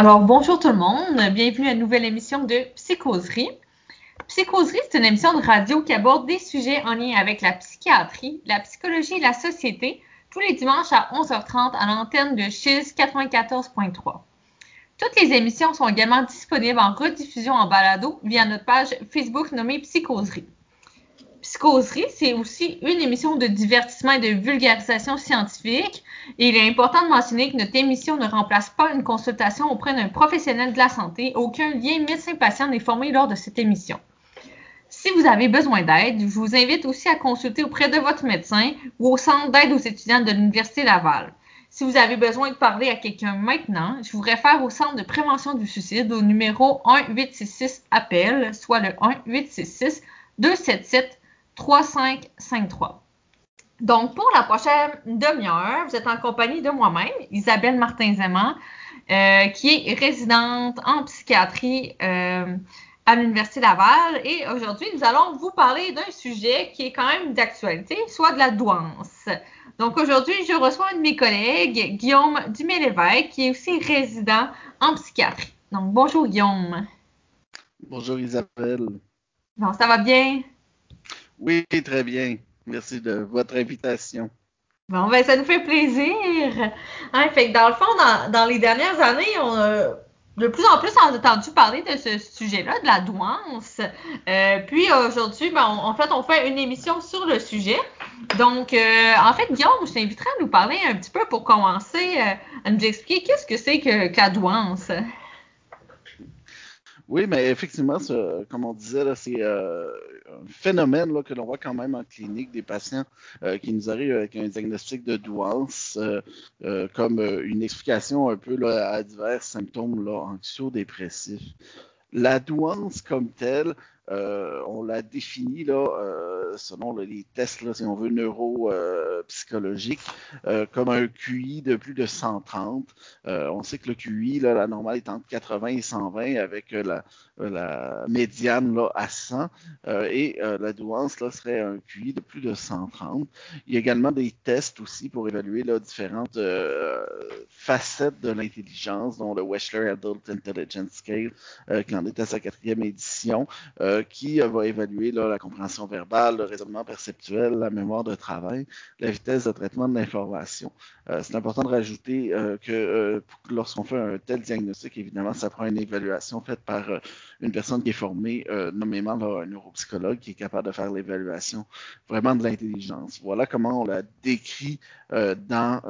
Alors, bonjour tout le monde. Bienvenue à une nouvelle émission de Psychoserie. Psychoserie, c'est une émission de radio qui aborde des sujets en lien avec la psychiatrie, la psychologie et la société, tous les dimanches à 11h30 à l'antenne de Chiz 94.3. Toutes les émissions sont également disponibles en rediffusion en balado via notre page Facebook nommée Psychoserie. Psychoserie, c'est aussi une émission de divertissement et de vulgarisation scientifique. Et il est important de mentionner que notre émission ne remplace pas une consultation auprès d'un professionnel de la santé. Aucun lien médecin-patient n'est formé lors de cette émission. Si vous avez besoin d'aide, je vous invite aussi à consulter auprès de votre médecin ou au centre d'aide aux étudiants de l'Université Laval. Si vous avez besoin de parler à quelqu'un maintenant, je vous réfère au centre de prévention du suicide au numéro 1866 appel, soit le 1866 277 3553. Donc, pour la prochaine demi-heure, vous êtes en compagnie de moi-même, Isabelle Martin-Zéman, euh, qui est résidente en psychiatrie euh, à l'Université Laval. Et aujourd'hui, nous allons vous parler d'un sujet qui est quand même d'actualité, soit de la douance. Donc, aujourd'hui, je reçois un de mes collègues, Guillaume Dumais-Lévesque, qui est aussi résident en psychiatrie. Donc, bonjour Guillaume. Bonjour Isabelle. Bon, ça va bien? Oui, très bien. Merci de votre invitation. Bon, ben ça nous fait plaisir. Hein, fait que dans le fond, dans, les dernières années, on a de plus en plus entendu parler de ce sujet-là, de la douance. Euh, puis aujourd'hui, ben, en fait, on fait une émission sur le sujet. Donc, euh, en fait, Guillaume, je t'inviterai à nous parler un petit peu pour commencer, euh, à nous expliquer qu'est-ce que c'est que, que la douance? Oui, mais effectivement, comme on disait, c'est euh, un phénomène que l'on voit quand même en clinique des patients euh, qui nous arrivent avec un diagnostic de douance euh, comme une explication un peu à divers symptômes là, anxio-dépressifs. La douance comme telle, on l'a défini là, euh, selon les tests, si on veut, neuropsychologiques, euh, comme un QI de plus de 130. on sait que le QI, là, la normale est entre 80 et 120 avec la, médiane là, à 100 et la douance là, serait un QI de plus de 130. Il y a également des tests aussi pour évaluer différentes facettes de l'intelligence, dont le Wechsler Adult Intelligence Scale, qui en est à sa quatrième édition qui va évaluer la compréhension verbale, le raisonnement perceptuel, la mémoire de travail, la vitesse de traitement de l'information. Euh, c'est important de rajouter euh, que euh, lorsqu'on fait un tel diagnostic, évidemment, ça prend une évaluation faite par une personne qui est formée, nommément un neuropsychologue, qui est capable de faire l'évaluation vraiment de l'intelligence. Voilà comment on l'a décrit dans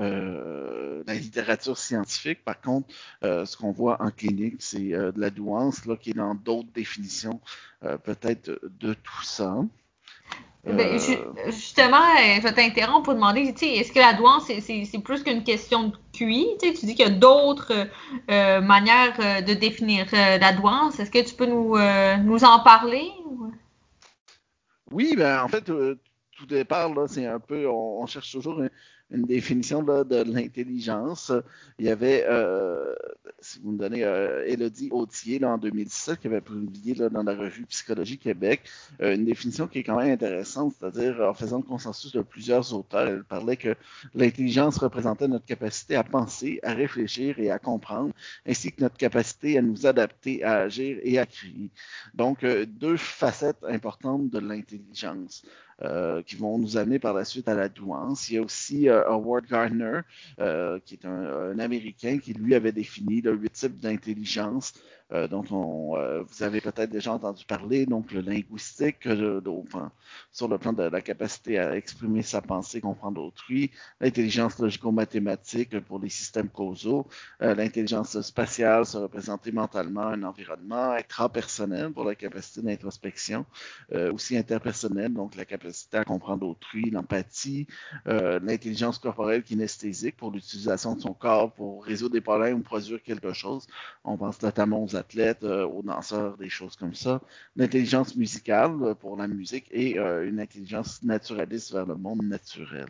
la littérature scientifique. Par contre, ce qu'on voit en clinique, c'est de la douance là, qui est dans d'autres définitions peut-être de tout ça. Ben, euh, justement, euh, je vais t'interrompre pour demander, est-ce que la douance, c'est plus qu'une question de QI? Tu dis qu'il y a d'autres euh, manières de définir la douance. Est-ce que tu peux nous, nous en parler? Oui, ben en fait, tout départ, c'est un peu, on, cherche toujours une définition de l'intelligence. Il y avait, euh, si vous me donnez, euh, Elodie Autier là, en 2017 qui avait publié là, dans la revue Psychologie Québec euh, une définition qui est quand même intéressante, c'est-à-dire en faisant le consensus de plusieurs auteurs, elle parlait que l'intelligence représentait notre capacité à penser, à réfléchir et à comprendre, ainsi que notre capacité à nous adapter, à agir et à créer. Donc, euh, deux facettes importantes de l'intelligence. Euh, qui vont nous amener par la suite à la douance. Il y a aussi euh, Howard Gardner, euh, qui est un, un, Américain, qui lui avait défini le huit types d'intelligence euh, dont on, euh, vous avez peut-être déjà entendu parler, donc le linguistique, euh, sur le plan de la capacité à exprimer sa pensée, comprendre autrui, l'intelligence logico-mathématique pour les systèmes causaux, l'intelligence spatiale, se représenter mentalement un environnement, extra-personnel pour la capacité d'introspection, aussi interpersonnel, donc la capacité à comprendre autrui, l'empathie, l'intelligence corporelle kinesthésique pour l'utilisation de son corps pour résoudre des problèmes ou produire quelque chose. On pense notamment aux athlètes, euh, aux danseurs, des choses comme ça. L'intelligence musicale euh, pour la musique et euh, une intelligence naturaliste vers le monde naturel.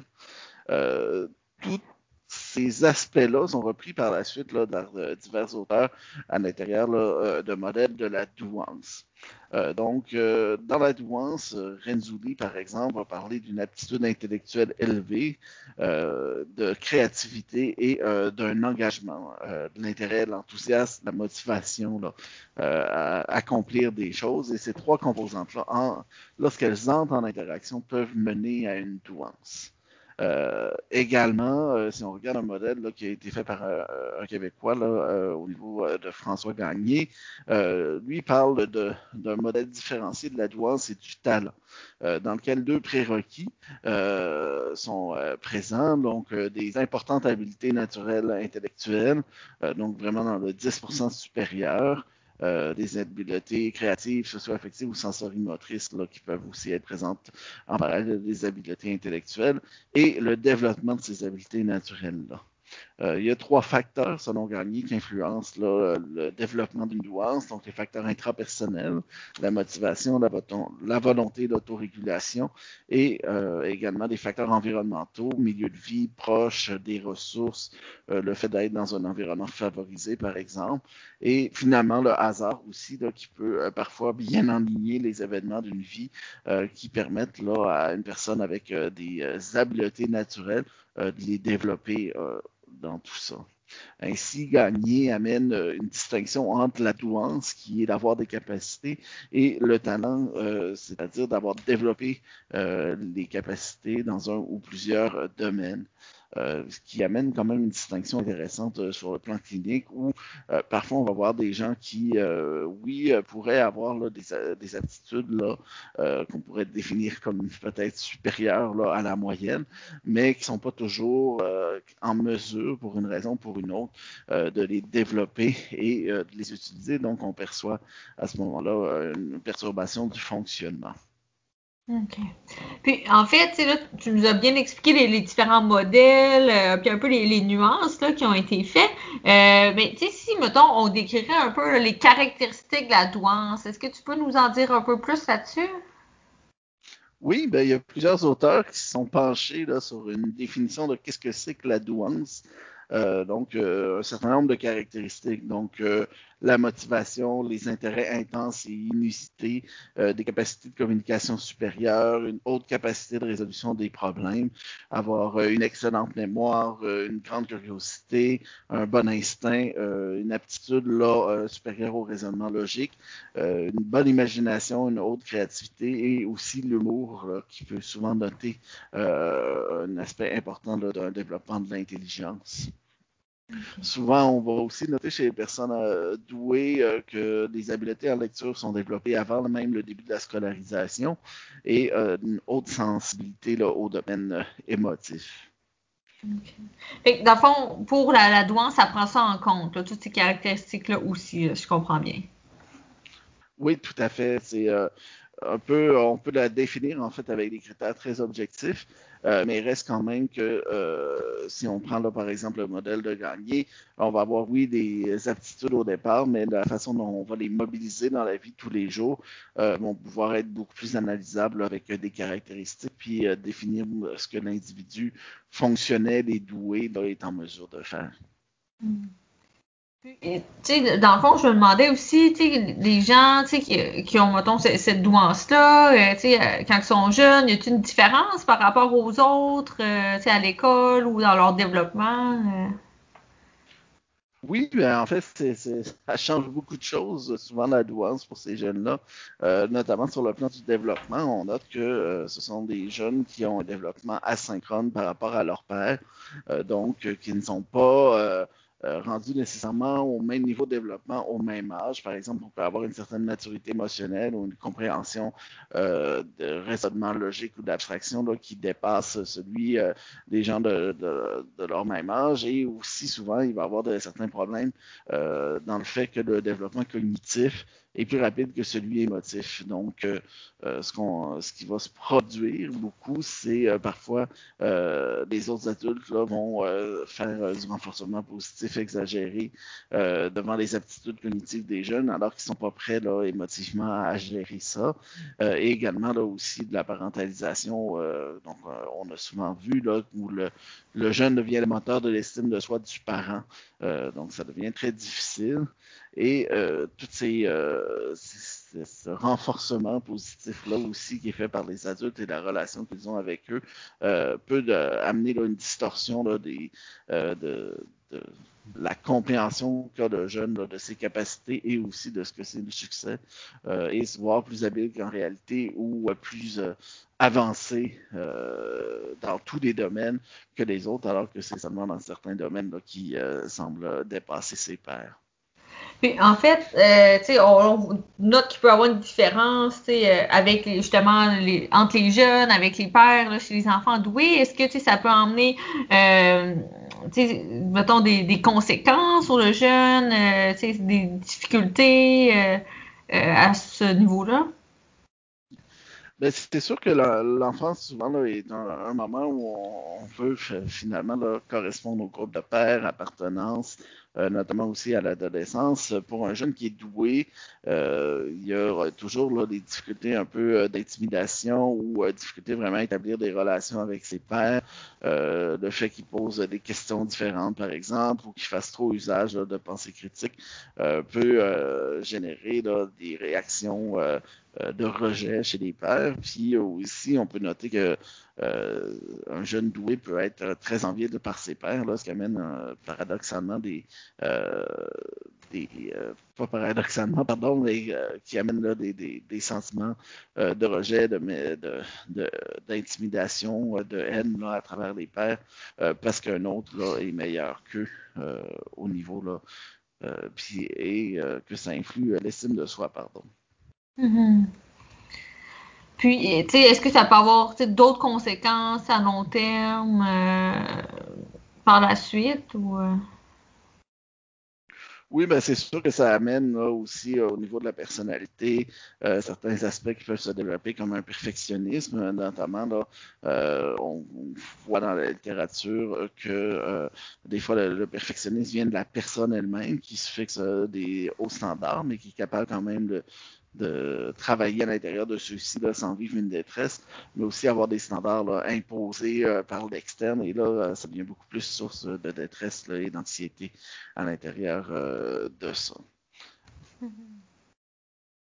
toutes ces aspects-là sont repris par la suite là, dans divers auteurs à l'intérieur de modèles de la douance. Euh, donc, euh, dans la douance, euh, Renzulli, par exemple, va parler d'une aptitude intellectuelle élevée, de créativité et d'un engagement, de l'intérêt, l'enthousiasme, la motivation là, à accomplir des choses. Et ces trois composantes-là, lorsqu'elles entrent en interaction, peuvent mener à une douance. Euh, également, euh, si on regarde un modèle là, qui a été fait par euh, un Québécois là, au niveau de François Gagné, lui parle d'un modèle différencié de la douance et du talent, dans lequel deux prérequis sont présents, donc des importantes habiletés naturelles intellectuelles, donc vraiment dans le 10% supérieur, euh, des habiletés créatives, socio-affectives ou sensorimotrices là, qui peuvent aussi être présentes en parallèle des habiletés intellectuelles et le développement de ces habiletés naturelles-là. Euh, il y a trois facteurs, selon Gagné, qui influencent le développement d'une douance, donc les facteurs intrapersonnels, la motivation, la, volonté d'autorégulation et euh, également des facteurs environnementaux, milieu de vie proche des ressources, euh, le fait d'être dans un environnement favorisé, par exemple, et finalement le hasard aussi, qui peut parfois bien enligner les événements d'une vie qui permettent à une personne avec des habiletés naturelles de les développer dans tout ça. Ainsi, Gagné amène euh, une distinction entre la douance, qui est d'avoir des capacités, et le talent, euh, c'est-à-dire d'avoir développé euh, les capacités dans un ou plusieurs domaines. Euh, ce qui amène quand même une distinction intéressante euh, sur le plan clinique où euh, parfois on va voir des gens qui, oui, pourraient avoir des, des, aptitudes là, qu'on pourrait définir comme peut-être supérieures à la moyenne, mais qui sont pas toujours en mesure, pour une raison ou pour une autre, de les développer et de les utiliser. Donc on perçoit à ce moment-là une perturbation du fonctionnement. OK. Puis, en fait, tu nous as bien expliqué les, différents modèles, euh, puis un peu les, nuances là, qui ont été faites. Euh, mais, tu sais, si, mettons, on décrirait un peu les caractéristiques de la douance, est-ce que tu peux nous en dire un peu plus là-dessus? Oui, ben, il y a plusieurs auteurs qui se sont penchés sur une définition de qu'est-ce que c'est que la douance. Euh, donc, un certain nombre de caractéristiques. Donc, la motivation, les intérêts intenses et inusités, des capacités de communication supérieures, une haute capacité de résolution des problèmes, avoir une excellente mémoire, une grande curiosité, un bon instinct, une aptitude là, supérieure au raisonnement logique, une bonne imagination, une haute créativité et aussi l'humour qui peut souvent noter un aspect important d'un développement de l'intelligence. Souvent, on va aussi noter chez les personnes euh, douées euh, que des habiletés en lecture sont développées avant même le début de la scolarisation et euh, une haute sensibilité là, au domaine émotif. dans le fond, pour la, la, douane, ça prend ça en compte, toutes ces caractéristiques-là aussi, je comprends bien. Oui, tout à fait. C'est un peu, on peut la définir en fait avec des critères très objectifs, euh, mais il reste quand même que euh, si on prend par exemple le modèle de Gagné, on va avoir oui des aptitudes au départ, mais la façon dont on va les mobiliser dans la vie tous les jours euh, vont pouvoir être beaucoup plus analysables avec des caractéristiques puis définir ce que l'individu fonctionnel et doué être en mesure de faire. Mm dans le fond, je me demandais aussi, les gens qui, ont, cette, douance-là, euh, euh, quand ils sont jeunes, y a-t-il une différence par rapport aux autres, euh, à l'école ou dans leur développement? Oui, ben, en fait, ça change beaucoup de choses, souvent la douance pour ces jeunes-là, notamment sur le plan du développement. On note que ce sont des jeunes qui ont un développement asynchrone par rapport à leur père, donc qui ne sont pas euh, rendu nécessairement au même niveau de développement au même âge. Par exemple, on peut avoir une certaine maturité émotionnelle ou une compréhension euh, de raisonnement logique ou d'abstraction qui dépasse celui euh, des gens de, leur même âge. Et aussi, souvent, il va y avoir de, certains problèmes dans le fait que le développement cognitif est plus rapide que celui émotif. Donc, ce, qu'on, ce qui va se produire beaucoup, c'est parfois les autres adultes là, vont faire du renforcement positif exagéré devant les aptitudes cognitives des jeunes, alors qu'ils sont pas prêts là, émotivement à gérer ça. et également là aussi de la parentalisation. donc, on a souvent vu là où le, le jeune devient le moteur de l'estime de soi du parent. Euh, donc, ça devient très difficile. Et euh, tout ces, euh, ce renforcement positif-là aussi qui est fait par les adultes et la relation qu'ils ont avec eux peut amener une distorsion là, des, de, de, la compréhension qu'a le jeune de ses capacités et aussi de ce que c'est le succès et se voir plus habile qu'en réalité ou plus avancé euh, dans tous les domaines que les autres, alors que c'est seulement dans certains domaines qui euh, semblent dépasser ses pairs. Puis en fait, euh, on, note qu'il peut y avoir une différence, euh, avec justement entre les jeunes, avec les pères, chez les enfants doués. Est-ce que ça peut emmener, euh, mettons des, conséquences sur le jeune, euh, des difficultés à ce niveau-là? Ben, c'est sûr que l'enfance, souvent, là, est un, moment où on, veut finalement correspondre au groupe de pères, appartenance, notamment aussi à l'adolescence. Pour un jeune qui est doué, euh, il y a toujours des difficultés un peu euh, d'intimidation ou euh, difficultés vraiment à établir des relations avec ses pairs. le fait qu'il pose des questions différentes, par exemple, ou qu'il fasse trop usage de pensée critique peut générer des réactions de rejet chez les pères. Puis aussi, on peut noter que euh, un jeune doué peut être très envié de par ses pairs, là, ce qui amène euh, paradoxalement des, euh, des pas paradoxalement, pardon, mais qui amène là, des, des, des sentiments de rejet, de, d'intimidation, de, de, haine là, à travers les pairs, parce qu'un autre là, est meilleur qu'eux au niveau là, et que ça influe l'estime de soi, pardon. Mm-hmm. Puis, tu sais, est-ce que ça peut avoir d'autres conséquences à long terme euh, par la suite ou euh? Oui, ben c'est sûr que ça amène aussi euh, au niveau de la personnalité certains aspects qui peuvent se développer comme un perfectionnisme, notamment là, on, voit dans la littérature que des fois le, perfectionnisme vient de la personne elle-même qui se fixe des hauts standards, mais qui est capable quand même de, de travailler à l'intérieur de ceux-ci sans vivre une détresse, mais aussi avoir des standards imposés euh, par l'externe. Et là, euh, ça devient beaucoup plus source de détresse et d'anxiété à l'intérieur euh, de ça.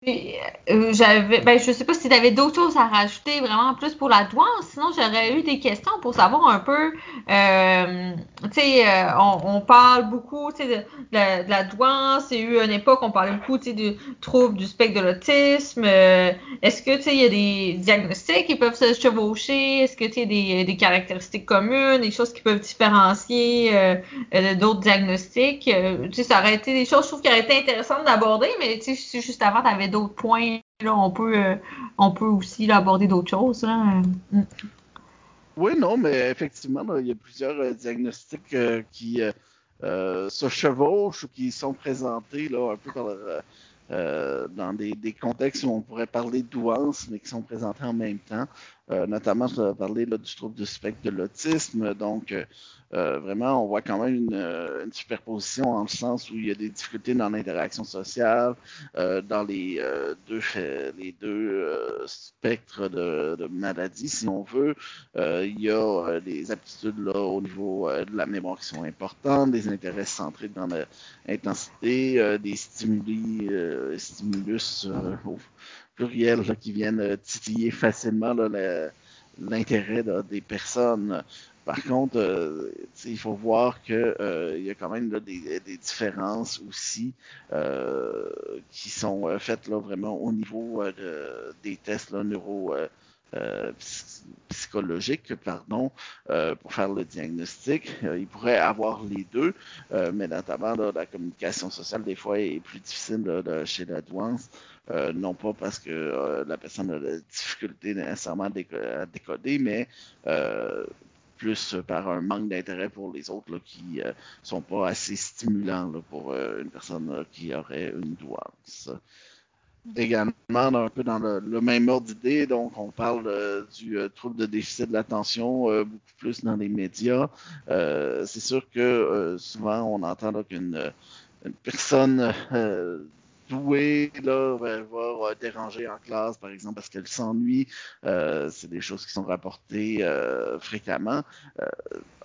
Mm-hmm. Euh, j'avais, ben, je sais pas si tu avais d'autres choses à rajouter vraiment plus pour la douance, sinon j'aurais eu des questions pour savoir un peu, euh, tu sais, euh, on, parle beaucoup, de, de, de, la y a eu une époque, on parlait beaucoup, du trouble du spectre de l'autisme, euh, est-ce que, tu sais, il y a des diagnostics qui peuvent se chevaucher, est-ce que, tu sais, des, des caractéristiques communes, des choses qui peuvent différencier d'autres diagnostics, tu sais, ça aurait été des choses, je trouve, qui auraient été intéressantes d'aborder, mais, tu sais, juste avant, tu avais d'autres points, là, on peut, euh, on peut aussi aborder d'autres choses. Là. Mm. Oui, non, mais effectivement, il y a plusieurs euh, diagnostics euh, qui se chevauchent ou qui sont présentés là, un peu dans des, des, contextes où on pourrait parler de douance, mais qui sont présentés en même temps. Notamment, je parler là, du trouble du spectre de l'autisme. Donc, euh, vraiment, on voit quand même une, euh, une, superposition en le sens où il y a des difficultés dans l'interaction sociale, euh, dans les euh, deux, les deux spectres de, de maladies, si on veut. il y a des aptitudes là, au niveau de la mémoire qui sont importantes, des intérêts centrés dans l'intensité, des stimuli, stimulus pluriel là, qui viennent titiller facilement l'intérêt des personnes. Par contre, euh, il faut voir qu'il euh, y a quand même des, différences aussi euh, qui sont euh, faites vraiment au niveau euh, de, des tests là, neuro psychologiques pardon, pour faire le diagnostic. il pourrait avoir les deux, mais notamment la communication sociale des fois est plus difficile chez la douance. Euh, non pas parce que euh, la personne a la difficulté nécessairement à décoder, mais euh, plus par un manque d'intérêt pour les autres qui euh, sont pas assez stimulants pour euh, une personne qui aurait une douance. Également un peu dans le, même ordre d'idée. Donc, on parle du trouble de déficit de l'attention beaucoup plus dans les médias. c'est sûr que souvent, on entend qu'une une personne douée là, va, va, déranger en classe, par exemple, parce qu'elle s'ennuie. Euh, c'est des choses qui sont rapportées euh, fréquemment. Euh,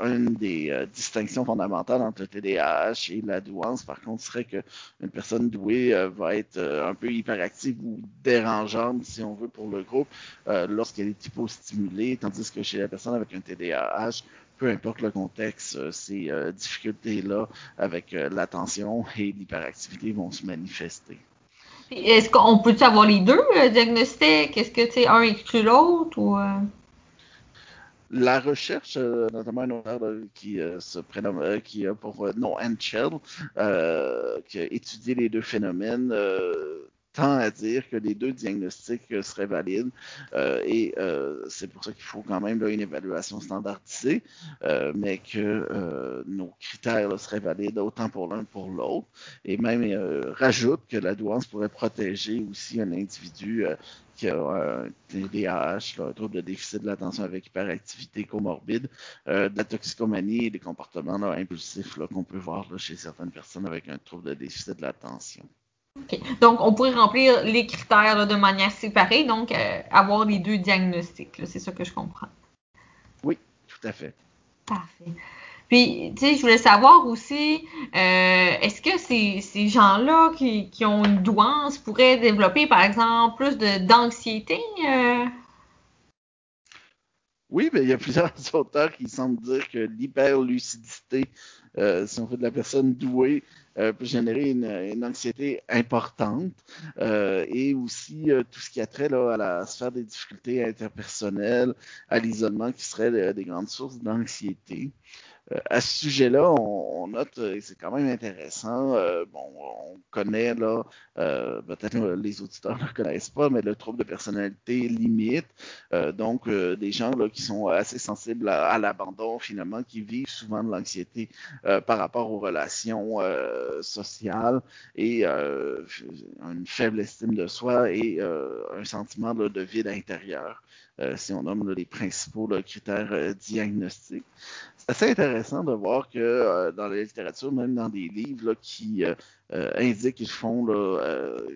une des distinctions fondamentales entre le TDAH et la douance, par contre, serait qu'une personne douée va être un peu hyperactive ou dérangeante, si on veut, pour le groupe, lorsqu'elle est hypostimulée, tandis que chez la personne avec un TDAH, peu importe le contexte, euh, ces euh, difficultés-là avec euh, l'attention et l'hyperactivité vont se manifester. Est-ce qu'on peut avoir les deux diagnostics? Est-ce que tu un exclut l'autre ou la recherche, notamment un auteur qui se prénomme, qui a pour nom Anchel, qui a étudié les deux phénomènes, tend à dire que les deux diagnostics euh, seraient valides euh, et euh, c'est pour ça qu'il faut quand même là, une évaluation standardisée, euh, mais que euh, nos critères là, seraient valides autant pour l'un que pour l'autre et même rajoute que la douance pourrait protéger aussi un individu qui a un TDAH, là, un trouble de déficit de l'attention avec hyperactivité comorbide, de la toxicomanie et des comportements là, impulsifs qu'on peut voir là, chez certaines personnes avec un trouble de déficit de l'attention. Donc, on pourrait remplir les critères de manière séparée, donc euh, avoir les deux diagnostics. C'est ça que je comprends. Oui, tout à fait. Parfait. Puis, tu sais, je voulais savoir aussi, euh, est-ce que ces, gens-là qui, ont une douance pourraient développer, par exemple, plus d'anxiété? Euh? Oui, mais il y a plusieurs auteurs qui semblent dire que l'hyperlucidité, si on fait de la personne douée, euh, peut générer une, anxiété importante euh, et aussi euh, tout ce qui a trait là, à la sphère des difficultés interpersonnelles, à l'isolement qui serait des grandes sources d'anxiété. Euh, à ce sujet-là, on, note, et c'est quand même intéressant, euh, bon, on connaît là, euh, peut-être les auditeurs ne le connaissent pas, mais le trouble de personnalité limite, donc des gens là, qui sont assez sensibles à, l'abandon finalement, qui vivent souvent de l'anxiété par rapport aux relations sociales et une faible estime de soi et un sentiment de vide intérieur. si on nomme les principaux critères diagnostiques assez intéressant de voir que euh, dans la littérature, même dans des livres qui euh, euh, indiquent qu'ils font,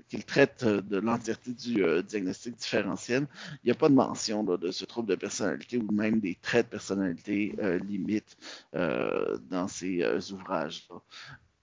qu'ils traitent de l'entièreté du diagnostic différentiel, il n'y a pas de mention de ce trouble de personnalité ou même des traits de personnalité limites dans ces ouvrages-là.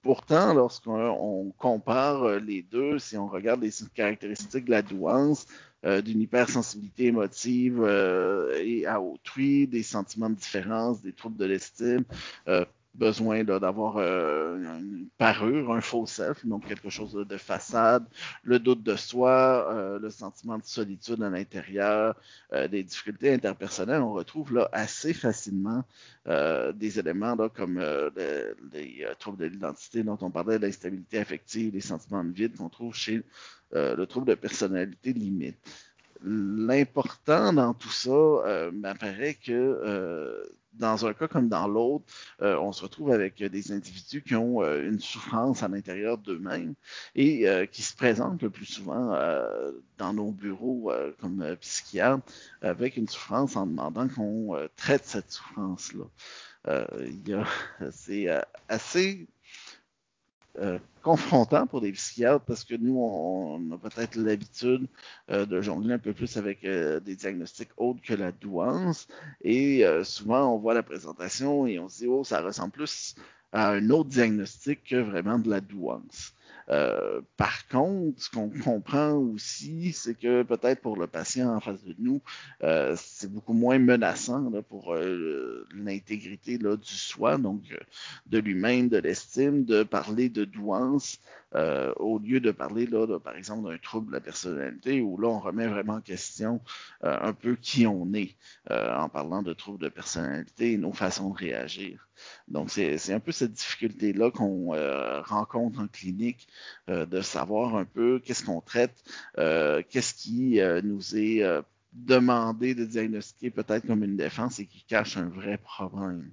Pourtant, lorsqu'on compare les deux, si on regarde les caractéristiques de la douance, euh, d'une hypersensibilité émotive euh, et à autrui, des sentiments de différence, des troubles de l'estime, euh, besoin d'avoir euh, une parure, un faux self, donc quelque chose de façade, le doute de soi, euh, le sentiment de solitude à l'intérieur, euh, des difficultés interpersonnelles, on retrouve là assez facilement euh, des éléments comme les, troubles de l'identité dont on parlait, l'instabilité affective, les sentiments de vide qu'on trouve chez le trouble de personnalité limite. L'important dans tout ça m'apparaît que dans un cas comme dans l'autre, euh, on se retrouve avec des individus qui ont une souffrance à l'intérieur d'eux-mêmes et qui se présentent le plus souvent dans nos bureaux comme psychiatres avec une souffrance en demandant qu'on traite cette souffrance-là. c'est assez euh, confrontant pour des psychiatres parce que nous, on, a peut-être l'habitude euh, de jongler un peu plus avec euh, des diagnostics autres que la douance. Et souvent, on voit la présentation et on se dit, oh, ça ressemble plus à un autre diagnostic que vraiment de la douance. Euh, par contre, ce qu'on comprend aussi, c'est que peut-être pour le patient en face de nous, euh, c'est beaucoup moins menaçant pour euh, l'intégrité du soi, donc de lui-même, de l'estime, de parler de douance, au lieu de parler, là, par exemple, d'un trouble de la personnalité, où là, on remet vraiment en question un peu qui on est en parlant de trouble de personnalité et nos façons de réagir. Donc, c'est un peu cette difficulté-là qu'on rencontre en clinique euh, de savoir un peu qu'est-ce qu'on traite, euh, qu'est-ce qui euh, nous est demandé de diagnostiquer peut-être comme une défense et qui cache un vrai problème.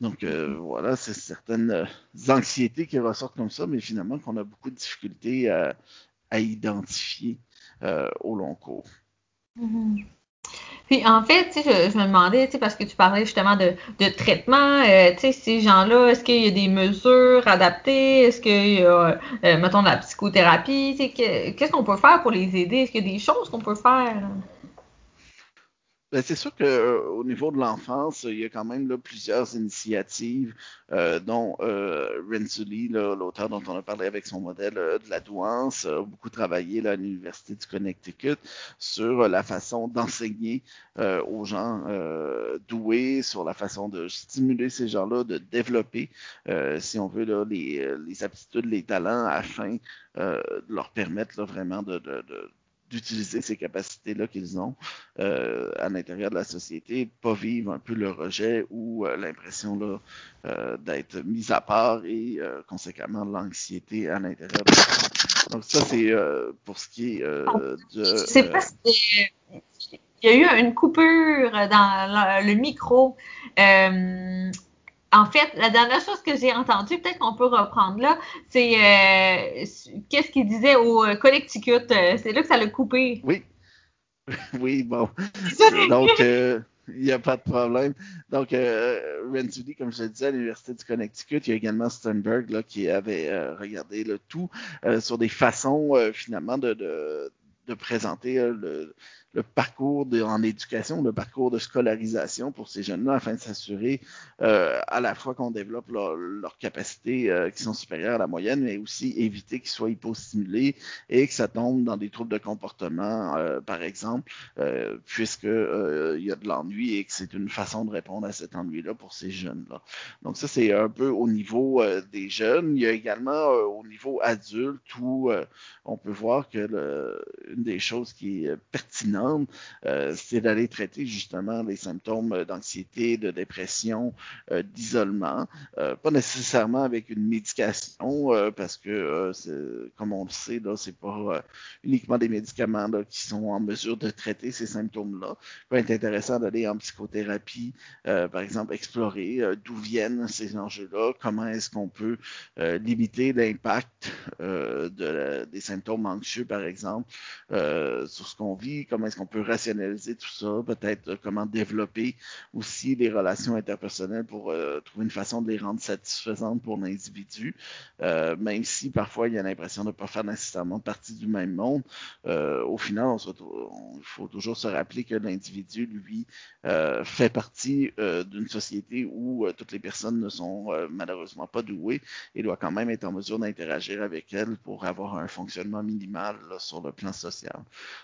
Donc voilà, c'est certaines anxiétés qui ressortent comme ça, mais finalement qu'on a beaucoup de difficultés à, à identifier au long cours. Mm-hmm. Puis en fait, je, je me demandais, parce que tu parlais justement de, de traitement, euh, ces gens-là, est-ce qu'il y a des mesures adaptées? Est-ce qu'il y a, euh, mettons, de la psychothérapie? Qu'est-ce qu'on peut faire pour les aider? Est-ce qu'il y a des choses qu'on peut faire? Ben, c'est sûr qu'au euh, niveau de l'enfance, il y a quand même là, plusieurs initiatives, euh, dont euh, l'auteur dont on a parlé avec son modèle euh, de la douance, a beaucoup travaillé là, à l'Université du Connecticut sur la façon d'enseigner aux gens doués, sur la façon de stimuler ces gens-là, de développer, si on veut, là, les, les, aptitudes, les talents, afin de leur permettre là, vraiment de, de, de d'utiliser ces capacités-là qu'ils ont euh, à l'intérieur de la société, pas vivre un peu le rejet ou euh, l'impression là euh, d'être mis à part et conséquemment l'anxiété à l'intérieur de la Donc ça c'est pour ce qui est de. Je sais pas si il y a eu une coupure dans le micro. En fait, la dernière chose que j'ai entendue, peut-être qu'on peut reprendre là, c'est euh, qu'est-ce qu'il disait au euh, Connecticut. Euh, c'est là que ça l'a coupé. Oui. Oui, bon. Donc, il n'y a pas de problème. Donc, euh, comme je le disais, à l'Université du Connecticut, il y a également Sternberg là, qui avait regardé le tout sur des façons, finalement, de, de, de présenter le, le parcours en éducation, le parcours de scolarisation pour ces jeunes-là afin de s'assurer euh, à la fois qu'on développe leurs leur capacités euh, qui sont supérieures à la moyenne, mais aussi éviter qu'ils soient hypostimulés et que ça tombe dans des troubles de comportement, euh, par exemple, euh, puisque euh, il y a de l'ennui et que c'est une façon de répondre à cet ennui-là pour ces jeunes-là. Donc ça, c'est un peu au niveau euh, des jeunes. Il y a également au niveau adulte où on peut voir que une des choses qui est pertinente euh, c'est d'aller traiter justement les symptômes d'anxiété, de dépression, euh, d'isolement, euh, pas nécessairement avec une médication, parce que comme on le sait, là, c'est pas uniquement des médicaments là, qui sont en mesure de traiter ces symptômes-là. Il peut être intéressant d'aller en psychothérapie, par exemple, explorer d'où viennent ces enjeux-là, comment est-ce qu'on peut limiter l'impact de, des symptômes anxieux, par exemple, sur ce qu'on vit, comment est-ce qu'on peut rationaliser tout ça, peut-être euh, comment développer aussi les relations interpersonnelles pour euh, trouver une façon de les rendre satisfaisantes pour l'individu, euh, même si parfois il y a l'impression de ne pas faire nécessairement partie du même monde. Au final, on on, il faut toujours se rappeler que l'individu, lui, fait partie d'une société où toutes les personnes ne sont malheureusement pas douées et doit quand même être en mesure d'interagir avec elles pour avoir un fonctionnement minimal sur le plan social.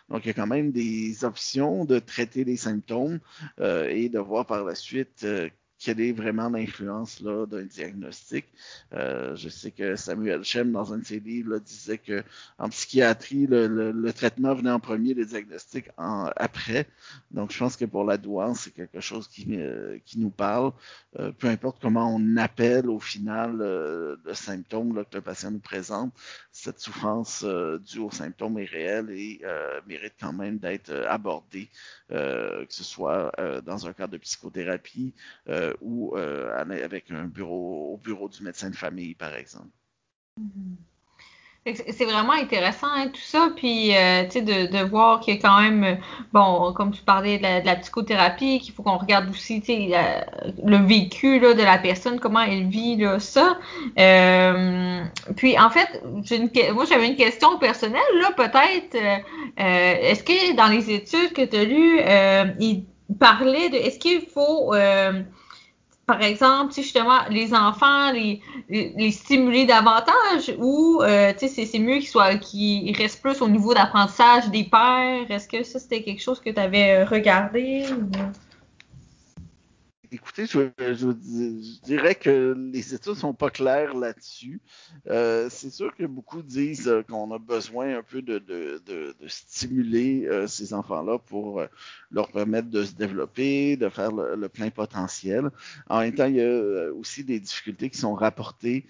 Donc, il y a quand même des options de traiter les symptômes euh, et de voir par la suite euh, quelle est vraiment l'influence là d'un diagnostic. Euh, je sais que Samuel Chem, dans un de ses livres, disait que en psychiatrie, le, traitement venait en premier, le diagnostic en après. Donc, je pense que pour la douance, c'est quelque chose qui, euh, qui nous parle. Euh, peu importe comment on appelle au final le symptôme que le patient nous présente, cette souffrance due aux symptômes est réelle et mérite quand même d'être abordée, que ce soit dans un cadre de psychothérapie ou euh, avec un bureau au bureau du médecin de famille, par exemple. Mm-hmm. C'est vraiment intéressant hein, tout ça, puis euh, tu sais de, voir qu'il y a quand même, bon, comme tu parlais de la, de la psychothérapie, qu'il faut qu'on regarde aussi, tu sais, le vécu là, de la personne, comment elle vit ça. Euh, puis en fait, moi j'avais une question personnelle là, peut-être. Euh, est-ce que dans les études que tu as lues, euh, il parlait de, est-ce qu'il faut euh, par exemple, justement, les enfants, les, les, stimuler davantage ou euh, c'est mieux qu'ils soient qu'ils restent plus au niveau d'apprentissage des pères? Est-ce que ça, c'était quelque chose que tu avais regardé? Ou... Écoutez, je, je, dirais que les études sont pas claires là-dessus. Euh, c'est sûr que beaucoup disent euh, qu'on a besoin un peu de, stimuler euh, ces enfants-là pour leur permettre de se développer, de faire le, le, plein potentiel. En même temps, il y a aussi des difficultés qui sont rapportées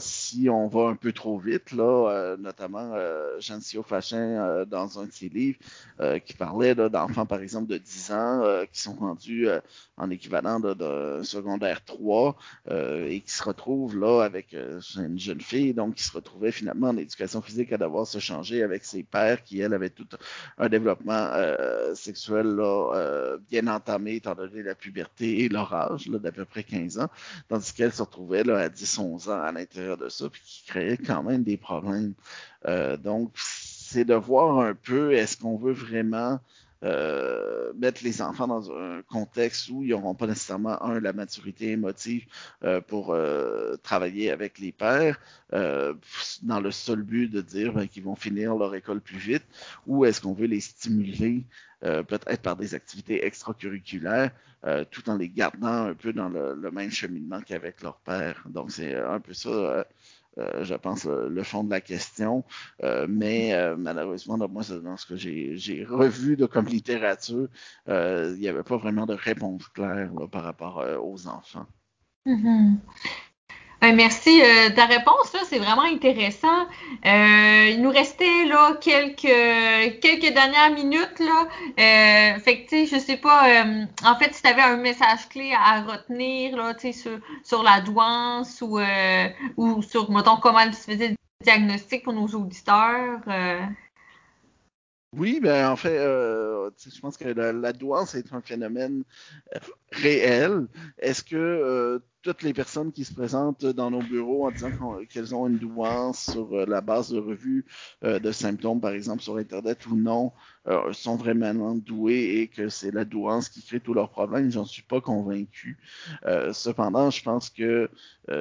si on va un peu trop vite, là, notamment Jean Sio Fachin dans un de ses livres qui parlait d'enfants, par exemple, de 10 ans qui sont rendus en l'équivalent de, secondaire 3 et qui se retrouve là avec une jeune fille, donc qui se retrouvait finalement en éducation physique à devoir se changer avec ses pères qui, elle, avaient tout un développement sexuel là, bien entamé étant donné la puberté et leur âge d'à peu près 15 ans, tandis qu'elle se retrouvait là, à 10-11 ans à l'intérieur de ça, puis qui créait quand même des problèmes. donc, c'est de voir un peu, est-ce qu'on veut vraiment euh, mettre les enfants dans un contexte où ils n'auront pas nécessairement, un, la maturité émotive euh, pour euh, travailler avec les pères, dans le seul but de dire ben, qu'ils vont finir leur école plus vite, ou est-ce qu'on veut les stimuler peut-être par des activités extracurriculaires, tout en les gardant un peu dans le, le même cheminement qu'avec leur père. Donc c'est un peu ça euh, je pense, le, fond de la question. Euh, mais euh, malheureusement, moi, dans ce que j'ai revu de comme littérature, il n'y avait pas vraiment de réponse claire par rapport aux enfants. Mm-hmm. Ben, merci de ta réponse, c'est vraiment intéressant. il nous restait là quelques quelques dernières minutes là. Euh, sais, pas. en fait, si tu avais un message clé à retenir là, sur, sur la douance ou sur mettons comment tu faisais le diagnostic pour nos auditeurs. Oui, ben en fait, euh, je pense que la, douance est un phénomène euh, réel. Est-ce que euh, toutes les personnes qui se présentent dans nos bureaux en disant qu'elles ont une douance sur la base de revues de symptômes, par exemple sur Internet ou non, sont vraiment douées et que c'est la douance qui crée tous leurs problèmes? J'en suis pas convaincu. cependant, je pense que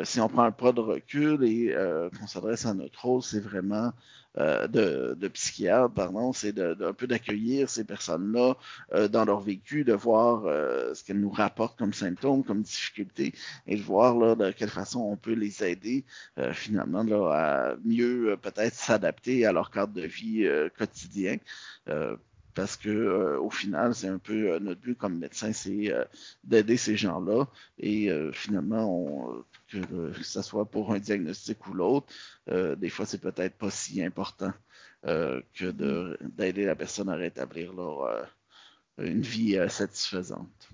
si on prend un pas de recul et qu'on s'adresse à notre rôle, c'est vraiment euh, de, de, psychiatre, pardon, c'est de, un peu d'accueillir ces personnes-là euh, dans leur vécu, de voir euh, ce qu'elles nous rapportent comme symptômes, comme difficultés, et de voir là, de quelle façon on peut les aider finalement là, à mieux peut-être s'adapter à leur cadre de vie quotidien parce que au final, c'est un peu notre but comme médecin, c'est d'aider ces gens-là. Et finalement, que, ce soit pour un diagnostic ou l'autre, euh, des fois, c'est peut-être pas si important euh, que d'aider la personne à rétablir leur, euh, une vie satisfaisante.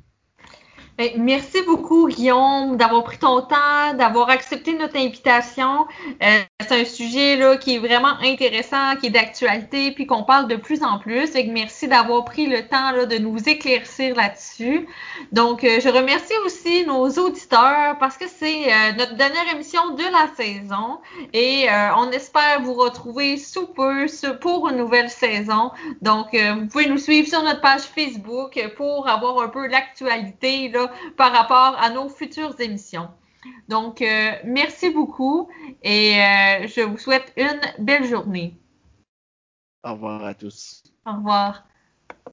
Ben, merci beaucoup, Guillaume, d'avoir pris ton temps, d'avoir accepté notre invitation. Euh, c'est un sujet là, qui est vraiment intéressant, qui est d'actualité, puis qu'on parle de plus en plus. Merci d'avoir pris le temps là, de nous éclaircir là-dessus. Donc, euh, je remercie aussi nos auditeurs parce que c'est euh, notre dernière émission de la saison et on espère vous retrouver sous peu pour une nouvelle saison. Donc, vous pouvez nous suivre sur notre page Facebook pour avoir un peu l'actualité là, par rapport à nos futures émissions. Donc, euh, merci beaucoup et euh, je vous souhaite une belle journée. Au revoir à tous. Au revoir.